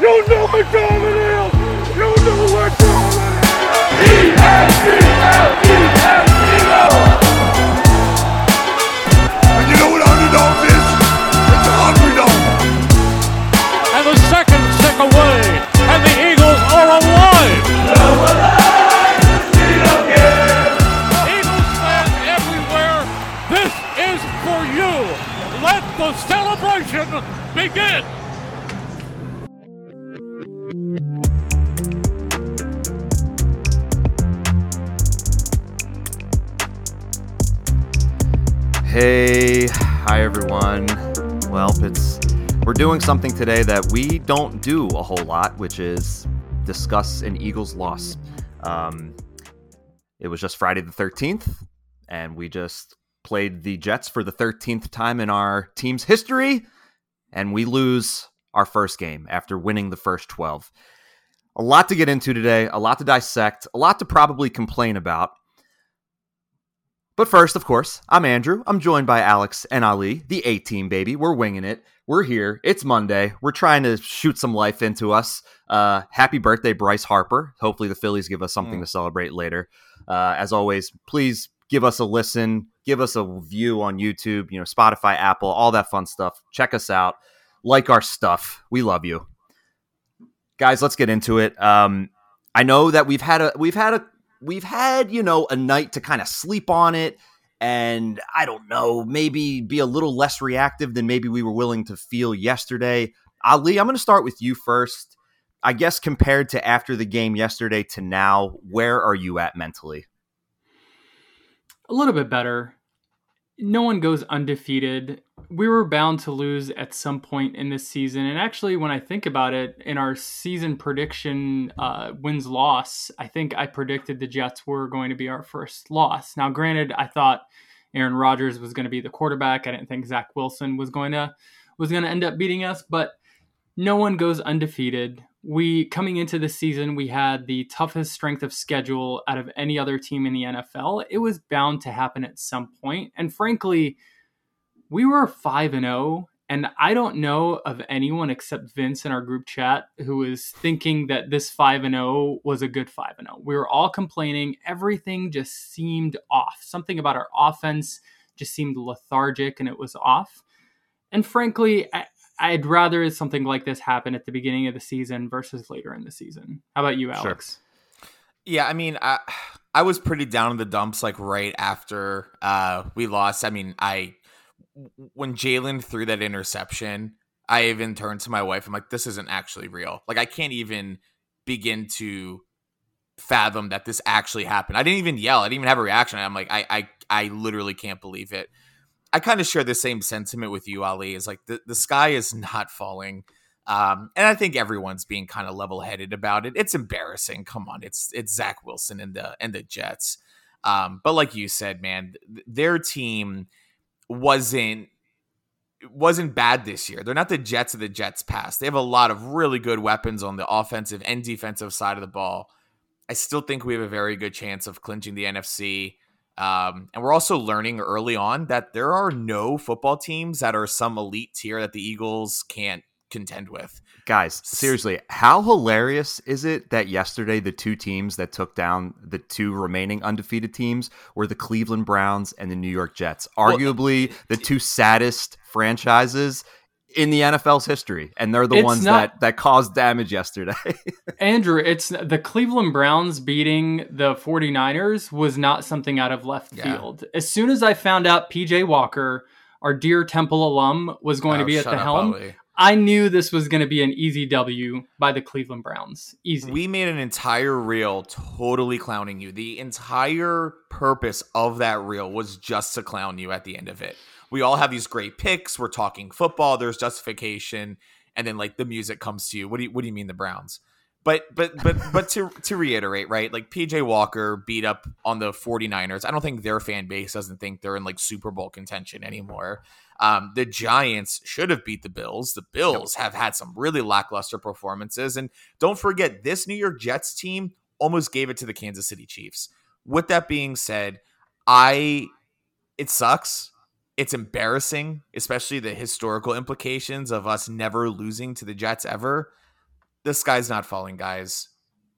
You know time doing something today that we don't do a whole lot, which is discuss an Eagles loss. Um, it was just Friday the 13th, and we just played the Jets for the 13th time in our team's history, and we lose our first game after winning the first 12. A lot to get into today, a lot to dissect, a lot to probably complain about. But first, of course, I'm Andrew. I'm joined by Alex and Ali, the A team, baby. We're winging it. We're here. It's Monday. We're trying to shoot some life into us. Uh, happy birthday, Bryce Harper. Hopefully, the Phillies give us something to celebrate later. Uh, as always, please give us a listen, give us a view on YouTube, you know, Spotify, Apple, all that fun stuff. Check us out. Like our stuff. We love you. Guys, let's get into it. Um, I know that we've had a we've had a we've had you know a night to kind of sleep on it and i don't know maybe be a little less reactive than maybe we were willing to feel yesterday. Ali i'm going to start with you first. I guess compared to after the game yesterday to now where are you at mentally? A little bit better. No one goes undefeated. We were bound to lose at some point in this season. And actually, when I think about it, in our season prediction uh, wins loss, I think I predicted the Jets were going to be our first loss. Now, granted, I thought Aaron Rodgers was going to be the quarterback. I didn't think Zach Wilson was going to was going to end up beating us, but no one goes undefeated. We coming into the season, we had the toughest strength of schedule out of any other team in the NFL. It was bound to happen at some point, and frankly, we were 5 and 0 and I don't know of anyone except Vince in our group chat who was thinking that this 5 and 0 was a good 5 and 0. We were all complaining, everything just seemed off. Something about our offense just seemed lethargic and it was off. And frankly, I'd rather something like this happen at the beginning of the season versus later in the season. How about you, Alex? Yeah, I mean, I I was pretty down in the dumps like right after uh we lost. I mean, I when Jalen threw that interception, I even turned to my wife. I'm like, this isn't actually real. Like, I can't even begin to fathom that this actually happened. I didn't even yell. I didn't even have a reaction. I'm like, I I I literally can't believe it. I kind of share the same sentiment with you, Ali. Is like the, the sky is not falling. Um, and I think everyone's being kind of level headed about it. It's embarrassing. Come on, it's it's Zach Wilson and the and the Jets. Um, but like you said, man, th- their team wasn't wasn't bad this year. They're not the Jets of the Jets past. They have a lot of really good weapons on the offensive and defensive side of the ball. I still think we have a very good chance of clinching the NFC. Um, and we're also learning early on that there are no football teams that are some elite tier that the Eagles can't contend with. guys seriously how hilarious is it that yesterday the two teams that took down the two remaining undefeated teams were the cleveland browns and the new york jets arguably the two saddest franchises in the nfl's history and they're the It's ones not- that that caused damage yesterday Andrew, it's the Cleveland Browns beating the 49ers was not something out of left Yeah. field. As soon as I found out PJ Walker, our dear Temple alum, was going to Oh, be at the up, helm. I knew this was going to be an easy W by the Cleveland Browns. Easy. We made an entire reel totally clowning you. The entire purpose of that reel was just to clown you at the end of it. We all have these great picks. We're talking football. There's justification, and then like the music comes to you. What do you What do you mean the Browns? But but but but to to reiterate, right? Like PJ Walker beat up on the 49ers. I don't think their fan base doesn't think they're in like Super Bowl contention anymore. Um, the Giants should have beat the Bills. The Bills have had some really lackluster performances. And don't forget, this New York Jets team almost gave it to the Kansas City Chiefs. With that being said, I it sucks. It's embarrassing, especially the historical implications of us never losing to the Jets ever. the sky's not falling, guys.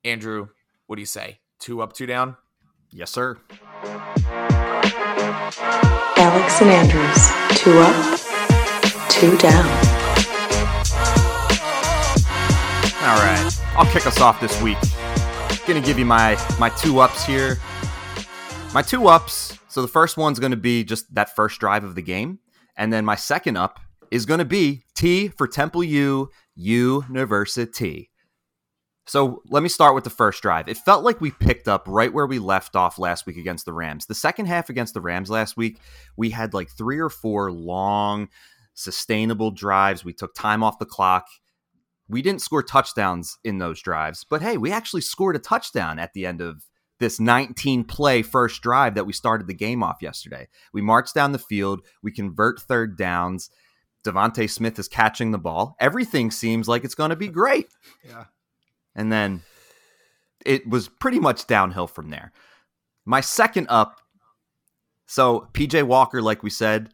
Andrew, what do you say? Two up, two down? Yes, sir. Alex and Andrews, two up, two down. All right, I'll kick us off this week. Gonna give you my my two ups here. My two ups. So the first one's gonna be just that first drive of the game, and then my second up is gonna be T for Temple U University. So let me start with the first drive. It felt like we picked up right where we left off last week against the Rams. The second half against the Rams last week, we had like three or four long, sustainable drives. We took time off the clock. We didn't score touchdowns in those drives, but hey, we actually scored a touchdown at the end of this 19 play first drive that we started the game off yesterday. We march down the field, we convert third downs. DeVonta Smith is catching the ball. Everything seems like it's going to be great. Yeah and then it was pretty much downhill from there. My second up, so PJ Walker, like we said,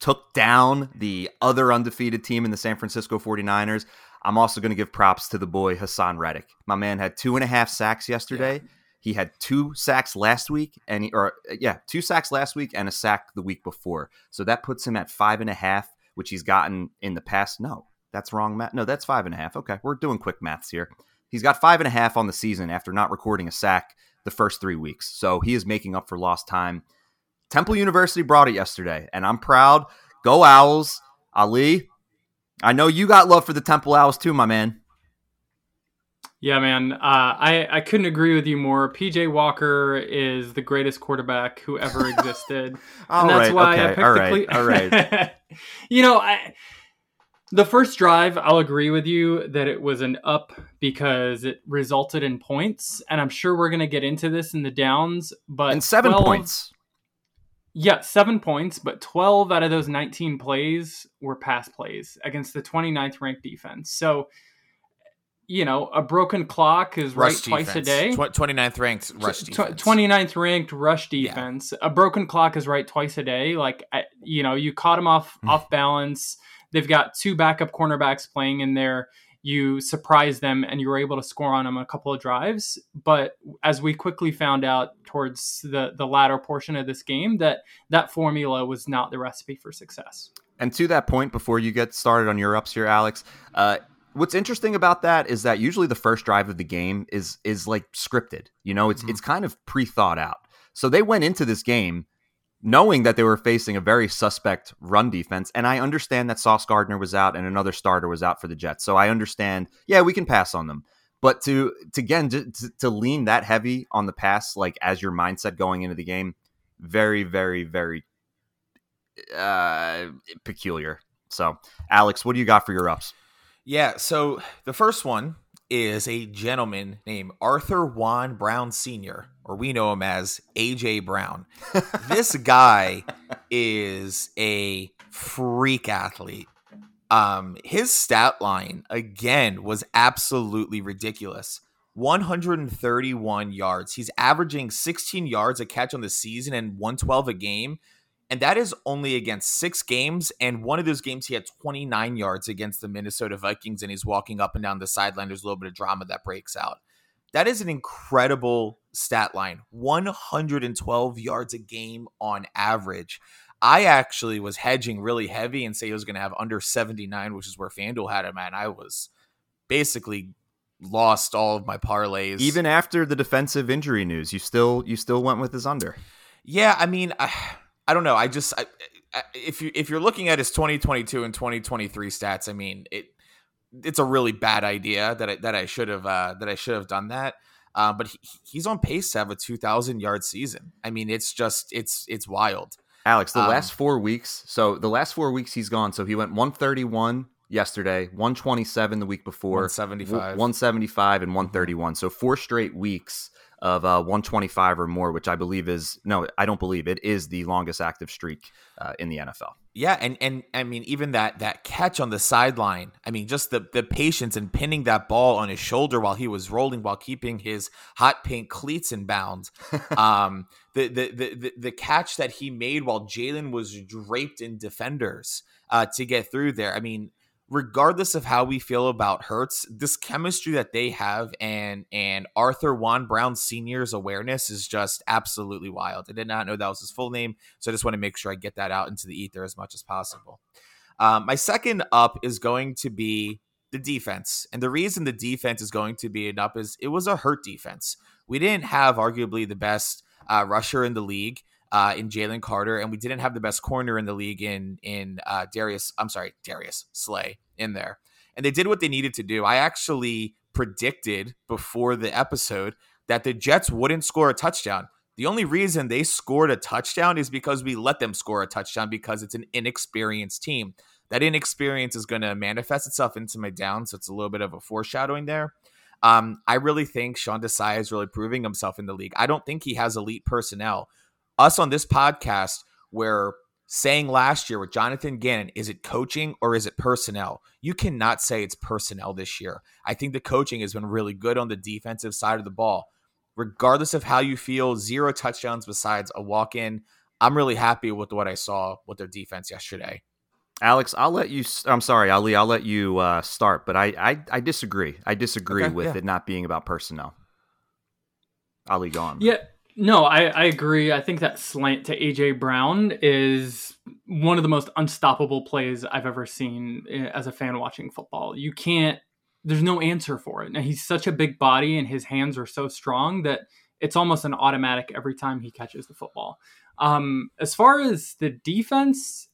took down the other undefeated team in the San Francisco 49ers. I'm also going to give props to the boy Haason Reddick. My man had two and a half sacks yesterday. Yeah. He had two sacks last week, and he, or uh, yeah, two sacks last week and a sack the week before. So that puts him at five and a half, which he's gotten in the past. No, that's wrong math. No, that's five and a half. Okay, we're doing quick maths here. He's got five and a half on the season after not recording a sack the first three weeks. So he is making up for lost time. Temple University brought it yesterday, and I'm proud. Go Owls. Ali, I know you got love for the Temple Owls too, my man. Yeah, man. Uh, I I couldn't agree with you more. PJ Walker is the greatest quarterback who ever existed, and that's right, why okay, I picked all right, Cle- all right. you know, I the first drive, I'll agree with you that it was an up because it resulted in points, and I'm sure we're going to get into this in the downs. But and seven 12, points. Yeah, seven points, but 12 out of those 19 plays were pass plays against the 29th ranked defense. So, you know, a broken clock is rush right defense. twice a day. Tw- 29th ranked rush defense. 29th ranked rush defense. Yeah. A broken clock is right twice a day. Like, you know, you caught him off hmm. off balance They've got two backup cornerbacks playing in there. You surprise them and you were able to score on them a couple of drives. But as we quickly found out towards the, the latter portion of this game, that that formula was not the recipe for success. And to that point, before you get started on your ups here, Alex, uh, what's interesting about that is that usually the first drive of the game is is like scripted. You know, it's mm-hmm. it's kind of pre thought out. So they went into this game knowing that they were facing a very suspect run defense. And I understand that Sauce Gardner was out and another starter was out for the Jets. So I understand, yeah, we can pass on them. But to, to again, to, to lean that heavy on the pass, like as your mindset going into the game, very, very, very uh, peculiar. So, Alex, what do you got for your ups? Yeah. So the first one is a gentleman named Arthur Juan Brown Sr., or we know him as AJ Brown. this guy is a freak athlete. Um, his stat line again was absolutely ridiculous. 131 yards. He's averaging 16 yards a catch on the season and 112 a game. And that is only against six games. And one of those games, he had 29 yards against the Minnesota Vikings, and he's walking up and down the sideline. There's a little bit of drama that breaks out. That is an incredible stat line 112 yards a game on average. I actually was hedging really heavy and say he was going to have under 79, which is where FanDuel had him at. I was basically lost all of my parlays. Even after the defensive injury news, you still you still went with his under. Yeah, I mean, I, I don't know. I just I, if you if you're looking at his 2022 and 2023 stats, I mean it it's a really bad idea that I, that I should have uh, that I should have done that. Uh, but he, he's on pace to have a 2,000 yard season. I mean, it's just it's it's wild. Alex, the um, last four weeks. So the last four weeks he's gone. So he went 131 yesterday, 127 the week before, 175, 175, and 131. So four straight weeks of uh, 125 or more, which I believe is no, I don't believe it is the longest active streak uh, in the NFL. Yeah, and and I mean even that that catch on the sideline. I mean just the the patience and pinning that ball on his shoulder while he was rolling while keeping his hot pink cleats in bounds. um, the, the the the catch that he made while Jalen was draped in defenders uh, to get through there. I mean regardless of how we feel about Hurts, this chemistry that they have and and Arthur Juan Brown Senior's awareness is just absolutely wild. I did not know that was his full name, so I just want to make sure I get that out into the ether as much as possible. Um, my second up is going to be the defense, and the reason the defense is going to be an up is it was a hurt defense. We didn't have arguably the best uh, rusher in the league uh, in Jalen Carter, and we didn't have the best corner in the league in in uh, Darius. I'm sorry, Darius Slay in there, and they did what they needed to do. I actually predicted before the episode that the Jets wouldn't score a touchdown. The only reason they scored a touchdown is because we let them score a touchdown because it's an inexperienced team. That inexperience is going to manifest itself into my down, so it's a little bit of a foreshadowing there. Um, I really think Sean Desai is really proving himself in the league. I don't think he has elite personnel, us on this podcast were saying last year with Jonathan Gannon, is it coaching or is it personnel? You cannot say it's personnel this year. I think the coaching has been really good on the defensive side of the ball. Regardless of how you feel, zero touchdowns besides a walk in. I'm really happy with what I saw with their defense yesterday. Alex, I'll let you. I'm sorry, Ali. I'll let you uh, start, but I, I, I disagree. I disagree okay, with yeah. it not being about personnel. Ali, go on. Yeah, no, I, I agree. I think that slant to AJ Brown is one of the most unstoppable plays I've ever seen eh, as a fan watching football. You can't, there's no answer for it. Now, he's such a big body and his hands are so strong that it's almost an automatic every time he catches the football. Um, as far as the defense,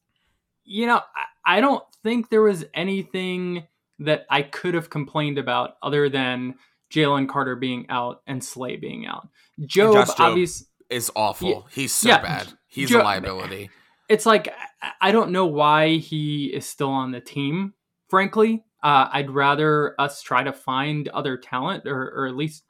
you know, I, I don't think there was anything that I could have complained about other than Jalen Carter being out and Slay being out. Jobe, Jobe obviously is awful. Yeah, He's so yeah, bad. He's Jobe, a liability. It's like I don't know why he is still on the team. Frankly, uh, I'd rather us try to find other talent, or, or at least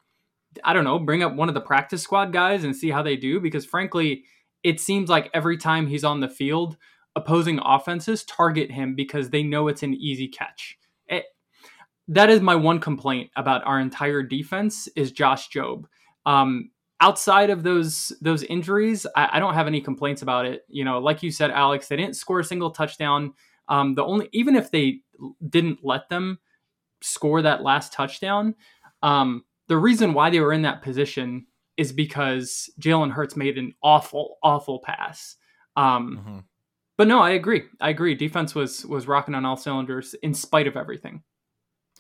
I don't know, bring up one of the practice squad guys and see how they do. Because frankly, it seems like every time he's on the field, opposing offenses target him because they know it's an easy catch. That is my one complaint about our entire defense is Josh Jobe. Um, outside of those those injuries, I, I, don't have any complaints about it. You know, like you said, Alex, they didn't score a single touchdown. Um, the only even if they didn't let them score that last touchdown, um, the reason why they were in that position is because Jalen Hurts made an awful, awful pass. Um, mm-hmm. But no, I agree. I agree. Defense was was rocking on all cylinders in spite of everything.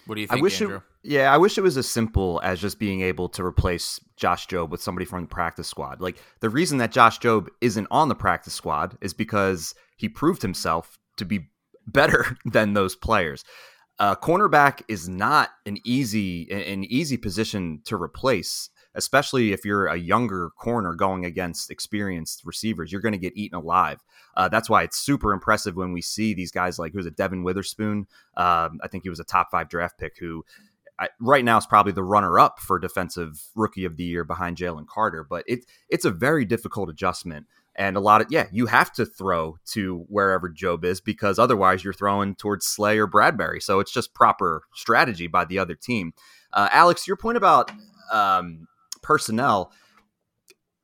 What do you think, I wish Andrew? It, yeah, I wish it was as simple as just being able to replace Josh Jobe with somebody from the practice squad. Like the reason that Josh Jobe isn't on the practice squad is because he proved himself to be better than those players. Uh, cornerback is not an easy an easy position to replace especially if you're a younger corner going against experienced receivers, you're going to get eaten alive. Uh, that's why it's super impressive when we see these guys like who's a Devon Witherspoon. Um, I think he was a top five draft pick who. I, right now is probably the runner-up for defensive rookie of the year behind Jalen Carter, but it it's a very difficult adjustment and a lot of yeah, you have to throw to wherever Jobe is because otherwise you're throwing towards Slay or Bradberry. So it's just proper strategy by the other team. Uh, Alex, your point about um, personnel,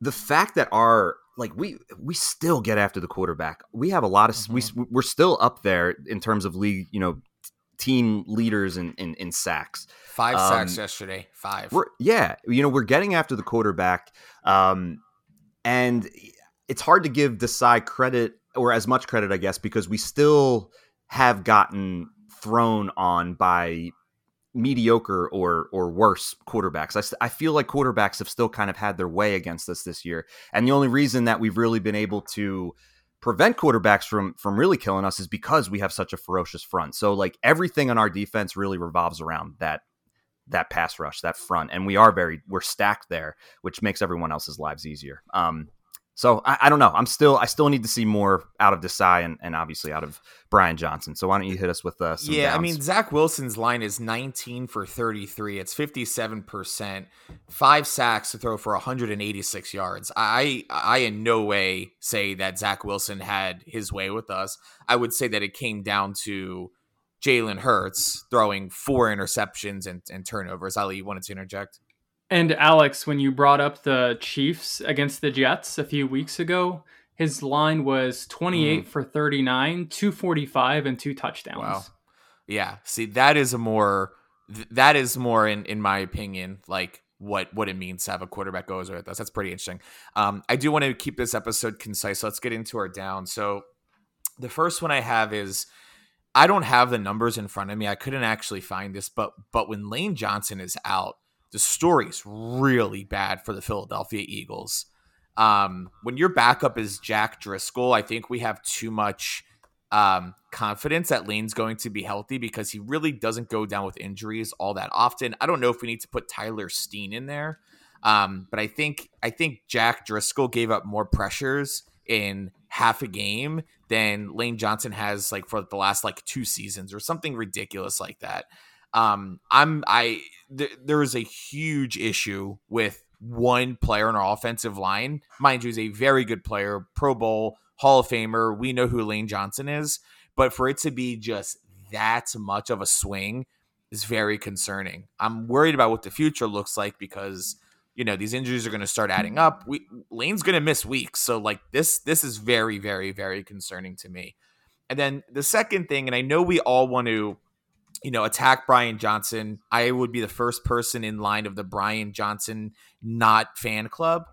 the fact that our like we we still get after the quarterback. We have a lot of mm-hmm. we we're still up there in terms of league, you know, team leaders in in, in sacks. Five um, sacks yesterday. 5 yeah, you know, we're getting after the quarterback, um, and it's hard to give Desai credit or as much credit, I guess, because we still have gotten thrown on by mediocre or or worse quarterbacks. I, I feel like quarterbacks have still kind of had their way against us this year, and the only reason that we've really been able to prevent quarterbacks from from really killing us is because we have such a ferocious front. So like everything on our defense really revolves around that that pass rush, that front, and we are very we're stacked there, which makes everyone else's lives easier. Um, so I, I, don't know. I'm still I still need to see more out of Desai and, and obviously out of Brian Johnson. So why don't you hit us with uh, some Yeah, downs? I mean Zach Wilson's line is 19 for 33. It's 57 percent, five sacks to throw for 186 yards. I I in no way say that Zach Wilson had his way with us. I would say that it came down to Jalen Hurts throwing four interceptions and, and turnovers. Ali, you wanted to interject? And Alex, when you brought up the Chiefs against the Jets a few weeks ago, his line was 28 mm. for 39, 245, and two touchdowns. Wow. Yeah. See, that is a more that is more in in my opinion like what what it means to have a quarterback goes with us. That's pretty interesting. Um, I do want to keep this episode concise. So let's get into our down. So the first one I have is I don't have the numbers in front of me. I couldn't actually find this, but but when Lane Johnson is out, the story's really bad for the Philadelphia Eagles. Um, when your backup is Jack Driscoll, I think we have too much um, confidence that Lane's going to be healthy because he really doesn't go down with injuries all that often. I don't know if we need to put Tyler Steen in there, um, but I think I think Jack Driscoll gave up more pressures in half a game than Lane Johnson has like for the last like two seasons or something ridiculous like that. Um, I'm I th- there is a huge issue with one player in our offensive line. Mind you, is a very good player, Pro Bowl, Hall of Famer. We know who Lane Johnson is, but for it to be just that much of a swing is very concerning. I'm worried about what the future looks like because you know these injuries are going to start adding up. We Lane's going to miss weeks, so like this this is very very very concerning to me. And then the second thing, and I know we all want to you know, attack Brian Johnson. I would be the first person in line of the Brian Johnson not fan club.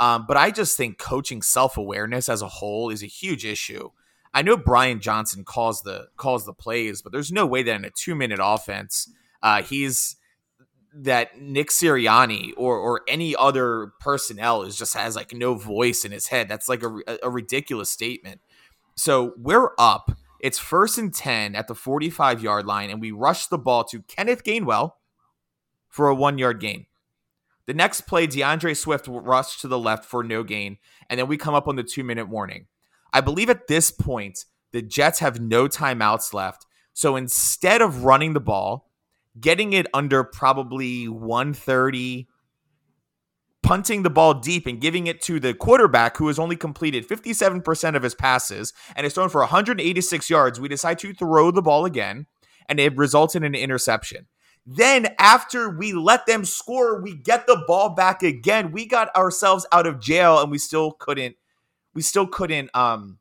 Um, but I just think coaching self awareness as a whole is a huge issue. I know Brian Johnson calls the calls the plays, but there's no way that in a two minute offense, uh, he's that Nick Sirianni or or any other personnel is just has like no voice in his head. That's like a, a ridiculous statement. So we're up. It's first and 10 at the 45 yard line, and we rush the ball to Kenneth Gainwell for a one yard gain. The next play, D'Andre Swift rushed to the left for no gain, and then we come up on the two minute warning. I believe at this point, the Jets have no timeouts left. So instead of running the ball, getting it under probably 130, punting the ball deep and giving it to the quarterback who has only completed 57% of his passes and is thrown for 186 yards, we decide to throw the ball again, and it results in an interception. Then, after we let them score, we get the ball back again. We got ourselves out of jail, and we still couldn't. We still couldn't um,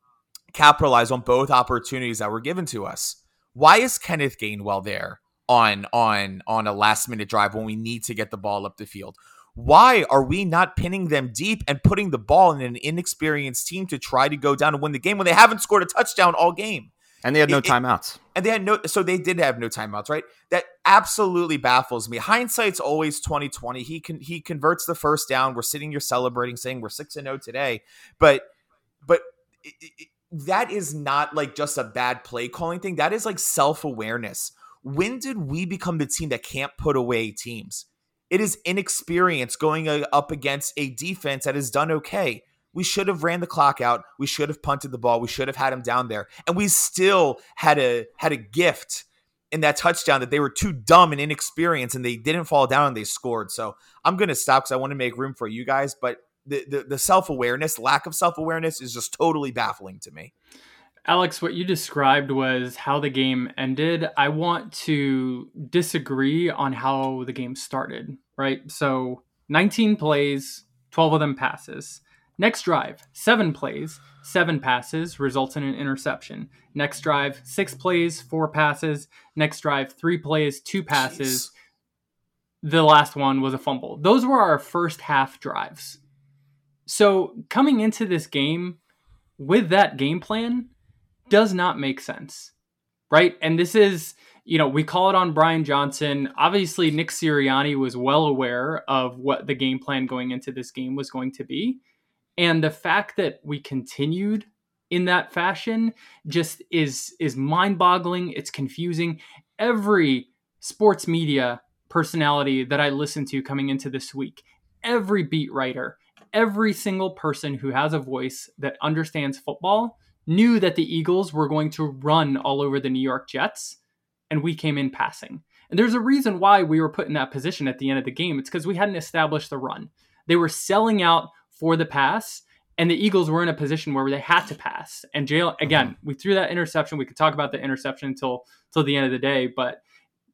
capitalize on both opportunities that were given to us. Why is Kenneth Gainwell there on on on a last minute drive when we need to get the ball up the field? Why are we not pinning them deep and putting the ball in an inexperienced team to try to go down and win the game when they haven't scored a touchdown all game? And they had no It- it- timeouts. and they had no so they did have no timeouts right? That absolutely baffles me. Hindsight's always 2020 he can he converts the first down. We're sitting here celebrating saying we're 6 and 0 today. But but it, it, that is not like just a bad play calling thing. That is like self-awareness. When did we become the team that can't put away teams it is inexperience going uh, up against a defense that has done okay we should have ran the clock out. We should have punted the ball. We should have had him down there. And we still had a had a gift in that touchdown that they were too dumb and inexperienced and they didn't fall down and they scored. So I'm gonna stop because I want to make room for you guys. But the the, the self awareness, lack of self awareness, is just totally baffling to me. Alex, what you described was how the game ended. I want to disagree on how the game started, right? So 19 plays, 12 of them passes. Next drive, seven plays, seven passes, results in an interception. Next drive, six plays, four passes. Next drive, three plays, two passes. The last one was a fumble. Those were our first half drives. So coming into this game with that game plan does not make sense, right? And this is, you know, we call it on Brian Johnson. Obviously, Nick Sirianni was well aware of what the game plan going into this game was going to be. And the fact that we continued in that fashion just is is mind-boggling. It's confusing. Every sports media personality that I listened to coming into this week, every beat writer, every single person who has a voice that understands football knew that the Eagles were going to run all over the New York Jets, and we came in passing. And there's a reason why we were put in that position at the end of the game. It's because we hadn't established the run. They were selling out for the pass, and the Eagles were in a position where they had to pass. And Jalen, mm-hmm. again, we threw that interception. We could talk about the interception until till the end of the day, but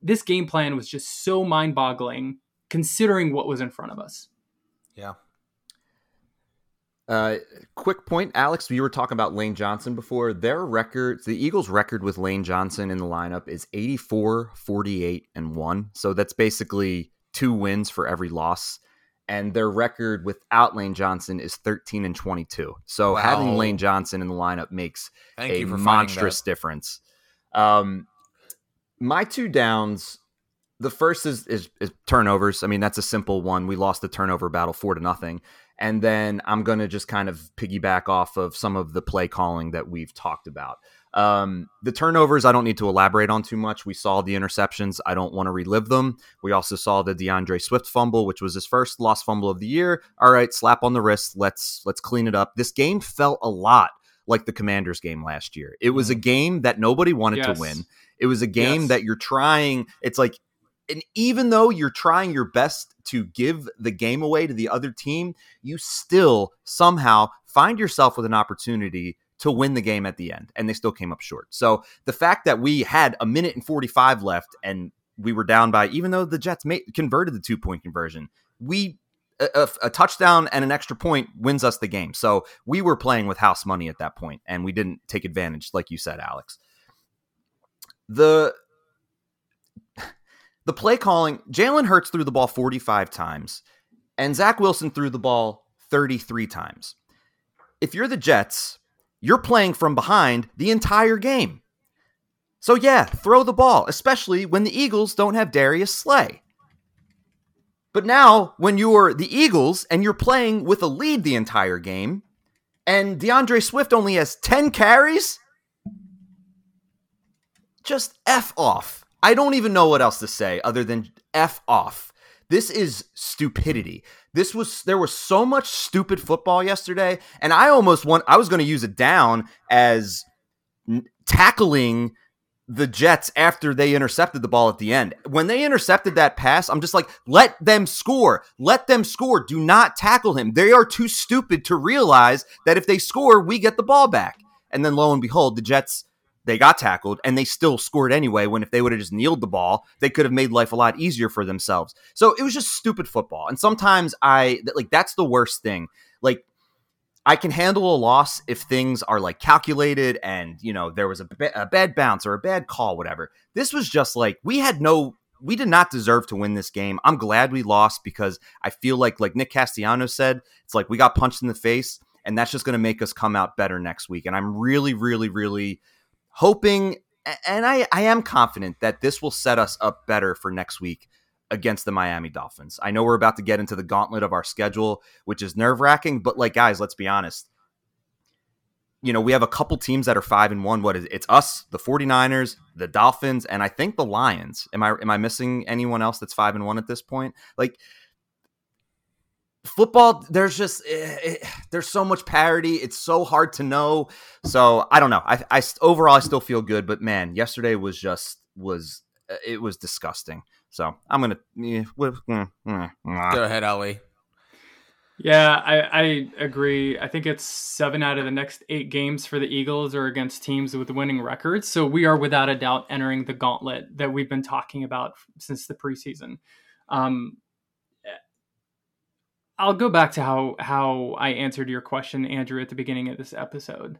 this game plan was just so mind-boggling considering what was in front of us. Yeah. Uh, quick point, Alex. You were talking about Lane Johnson before. Their record, the Eagles' record with Lane Johnson in the lineup is 84, 48, and 1. So that's basically two wins for every loss. And their record without Lane Johnson is 13 and 22. So Wow. having Lane Johnson in the lineup makes Thank a you for finding monstrous difference. Um, my two downs. The first is, is is turnovers. I mean, that's a simple one. We lost the turnover battle four to nothing, and then I'm gonna just kind of piggyback off of some of the play calling that we've talked about. Um, the turnovers, I don't need to elaborate on too much. We saw the interceptions. I don't want to relive them. We also saw the D'Andre Swift fumble, which was his first lost fumble of the year. All right, slap on the wrist. Let's let's clean it up. This game felt a lot like the Commanders game last year. It was a game that nobody wanted Yes. to win. It was a game Yes. that you're trying. It's like, and even though you're trying your best to give the game away to the other team, you still somehow find yourself with an opportunity to win the game at the end, and they still came up short. So the fact that we had a minute and 45 left and we were down by, even though the Jets made, converted the two point conversion, we a, a- touchdown and an extra point wins us the game. So we were playing with house money at that point, and we didn't take advantage, like you said, Alex. The the play calling, Jalen Hurts threw the ball 45 times, and Zach Wilson threw the ball 33 times. If you're the Jets, you're playing from behind the entire game. So yeah, throw the ball, especially when the Eagles don't have Darius Slay. But now, when you're the Eagles and you're playing with a lead the entire game, and D'Andre Swift only has 10 carries, just F off. I don't even know what else to say other than F off. This is stupidity. This was there was so much stupid football yesterday, and I almost want I was going to use it down as n- tackling the Jets after they intercepted the ball at the end. When they intercepted that pass, I'm just like, let them score. Let them score. Do not tackle him. They are too stupid to realize that if they score, we get the ball back. And then lo and behold, the Jets they got tackled and they still scored anyway when if they would have just kneeled the ball they could have made life a lot easier for themselves. So it was just stupid football and sometimes i like that's the worst thing. Like i can handle a loss if things are like calculated and you know there was a, ba- a bad bounce or a bad call whatever. This was just like we had no we did not deserve to win this game. I'm glad we lost because i feel like like nick castellano said it's like we got punched in the face and that's just going to make us come out better next week. And i'm really really really hoping and I, I am confident that this will set us up better for next week against the Miami Dolphins. I know we're about to get into the gauntlet of our schedule, which is nerve wracking, but like guys, let's be honest. You know, we have a couple teams that are five and one. What is it? It's us, the 49ers, the Dolphins, and I think the Lions. Am I am I missing anyone else that's five and one at this point? Like football there's just eh, eh, there's so much parity it's so hard to know so i don't know I, I overall i still feel good but man yesterday was just was uh, it was disgusting so i'm gonna eh, what- mm, mm, mm. Go ahead, ali Yeah, I, I agree. I think it's seven out of the next eight games for the Eagles are against teams with winning records. So we are without a doubt entering the gauntlet that we've been talking about since the preseason. Um, I'll go back to how how I answered your question, Andrew, at the beginning of this episode.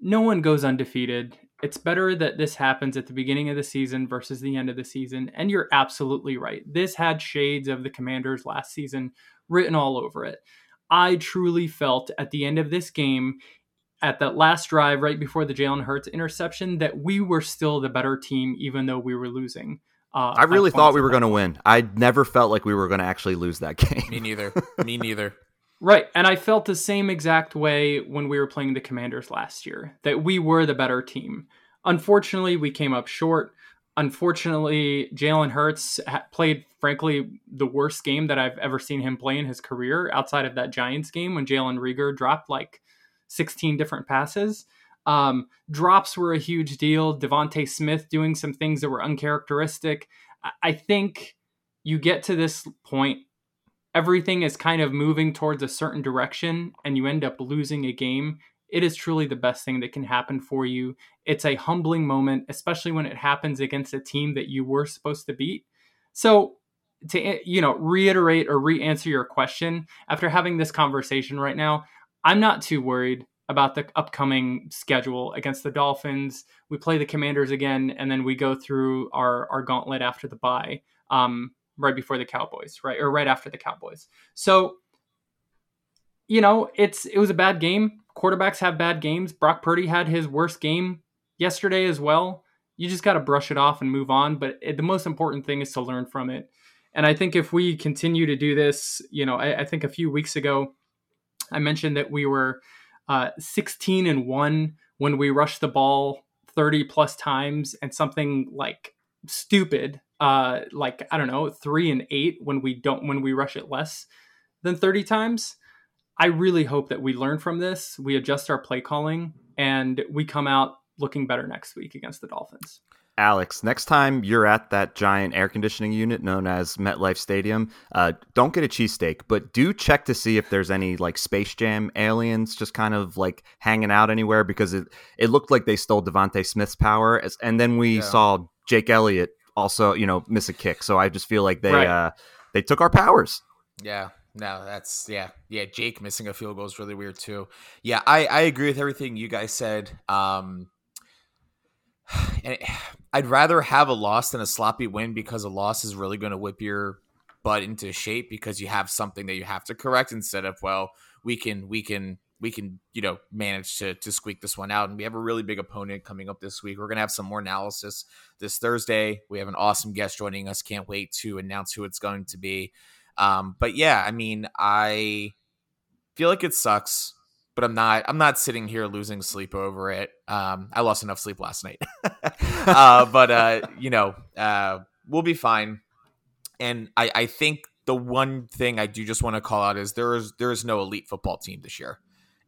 No one goes undefeated. It's better that this happens at the beginning of the season versus the end of the season. And you're absolutely right. This had shades of the Commanders last season written all over it. I truly felt at the end of this game, at that last drive right before the Jalen Hurts interception, that we were still the better team, even though we were losing. Uh, i really thought we were going to win i never felt like we were going to actually lose that game Me neither. Me neither. Right. And I felt the same exact way when we were playing the Commanders last year, that we were the better team. Unfortunately, we came up short. Unfortunately, Jalen Hurts ha- played, frankly, the worst game that I've ever seen him play in his career outside of that Giants game when Jalen Reagor dropped like 16 different passes. Um, drops were a huge deal. DeVonta Smith doing some things that were uncharacteristic. I, think you get to this point everything is kind of moving towards a certain direction and you end up losing a game, it is truly the best thing that can happen for you. It's a humbling moment, especially when it happens against a team that you were supposed to beat. So, to you know, reiterate or re-answer your question, after having this conversation right now, I'm not too worried about the upcoming schedule against the Dolphins. We play the Commanders again, and then we go through our, our gauntlet after the bye, um, right before the Cowboys, right? Or right after the Cowboys. So, you know, it's it was a bad game. Quarterbacks have bad games. Brock Purdy had his worst game yesterday as well. You just got to brush it off and move on. But it, the most important thing is to learn from it. And I think if we continue to do this, you know, I, I think a few weeks ago, I mentioned that we were uh, 16 and 1 when we rush the ball 30 plus times and something like stupid uh like i don't know 3 and 8 when we don't when we rush it less than 30 times. I really hope that we learn from this we adjust our play calling and we come out looking better next week against the dolphins Alex, next time you're at that giant air conditioning unit known as MetLife Stadium, uh, don't get a cheesesteak, but do check to see if there's any like Space Jam aliens just kind of like hanging out anywhere because it, it looked like they stole DeVonta Smith's power. As, and then we yeah. saw Jake Elliott also, you know, miss a kick. So I just feel like they right. uh, they took our powers. Yeah. No, that's yeah, yeah. Jake missing a field goal is really weird too. Yeah, I I agree with everything you guys said. Um, and I'd rather have a loss than a sloppy win because a loss is really going to whip your butt into shape because you have something that you have to correct instead of well we can we can we can you know manage to to squeak this one out. And we have a really big opponent coming up this week. We're going to have some more analysis this thursday. We have an awesome guest joining us. Can't wait to announce who it's going to be. Um, but yeah i mean i feel like it sucks but I'm not I'm not sitting here losing sleep over it. Um, I lost enough sleep last night, uh, but uh, you know uh, we'll be fine. And I, I think the one thing I do just want to call out is there is there is no elite football team this year.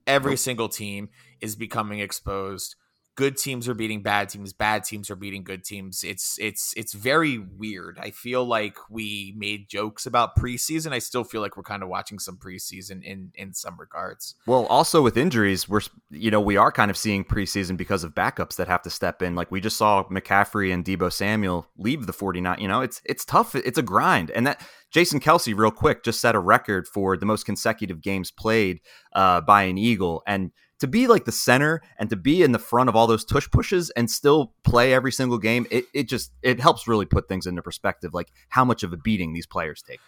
Every single team is becoming exposed good teams are beating bad teams bad teams are beating good teams. It's it's it's very weird. I feel like we made jokes about preseason. I still feel like we're kind of watching some preseason in in some regards. Well also with injuries we're you know we are kind of seeing preseason because of backups that have to step in. Like we just saw mccaffrey and deebo samuel leave the 49 you know it's it's tough it's a grind. And that Jason Kelce, real quick, just set a record for the most consecutive games played uh, by an Eagle. And to be like the center and to be in the front of all those tush pushes and still play every single game, it, it just it helps really put things into perspective, like how much of a beating these players take.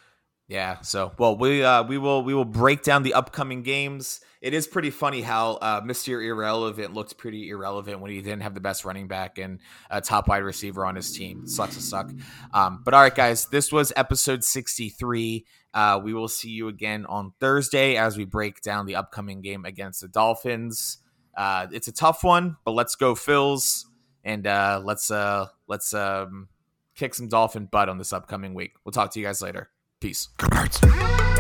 Yeah. So, well, we uh, we will we will break down the upcoming games. It is pretty funny how uh, Mister Irrelevant looked pretty irrelevant when he didn't have the best running back and a top wide receiver on his team. sucks to suck. Um, but all right, guys, this was episode sixty three. Uh, we will see you again on Thursday as we break down the upcoming game against the Dolphins. Uh, it's a tough one, but let's go Phils and uh, let's uh, let's um, kick some Dolphin butt on this upcoming week. We'll talk to you guys later. Peace. Go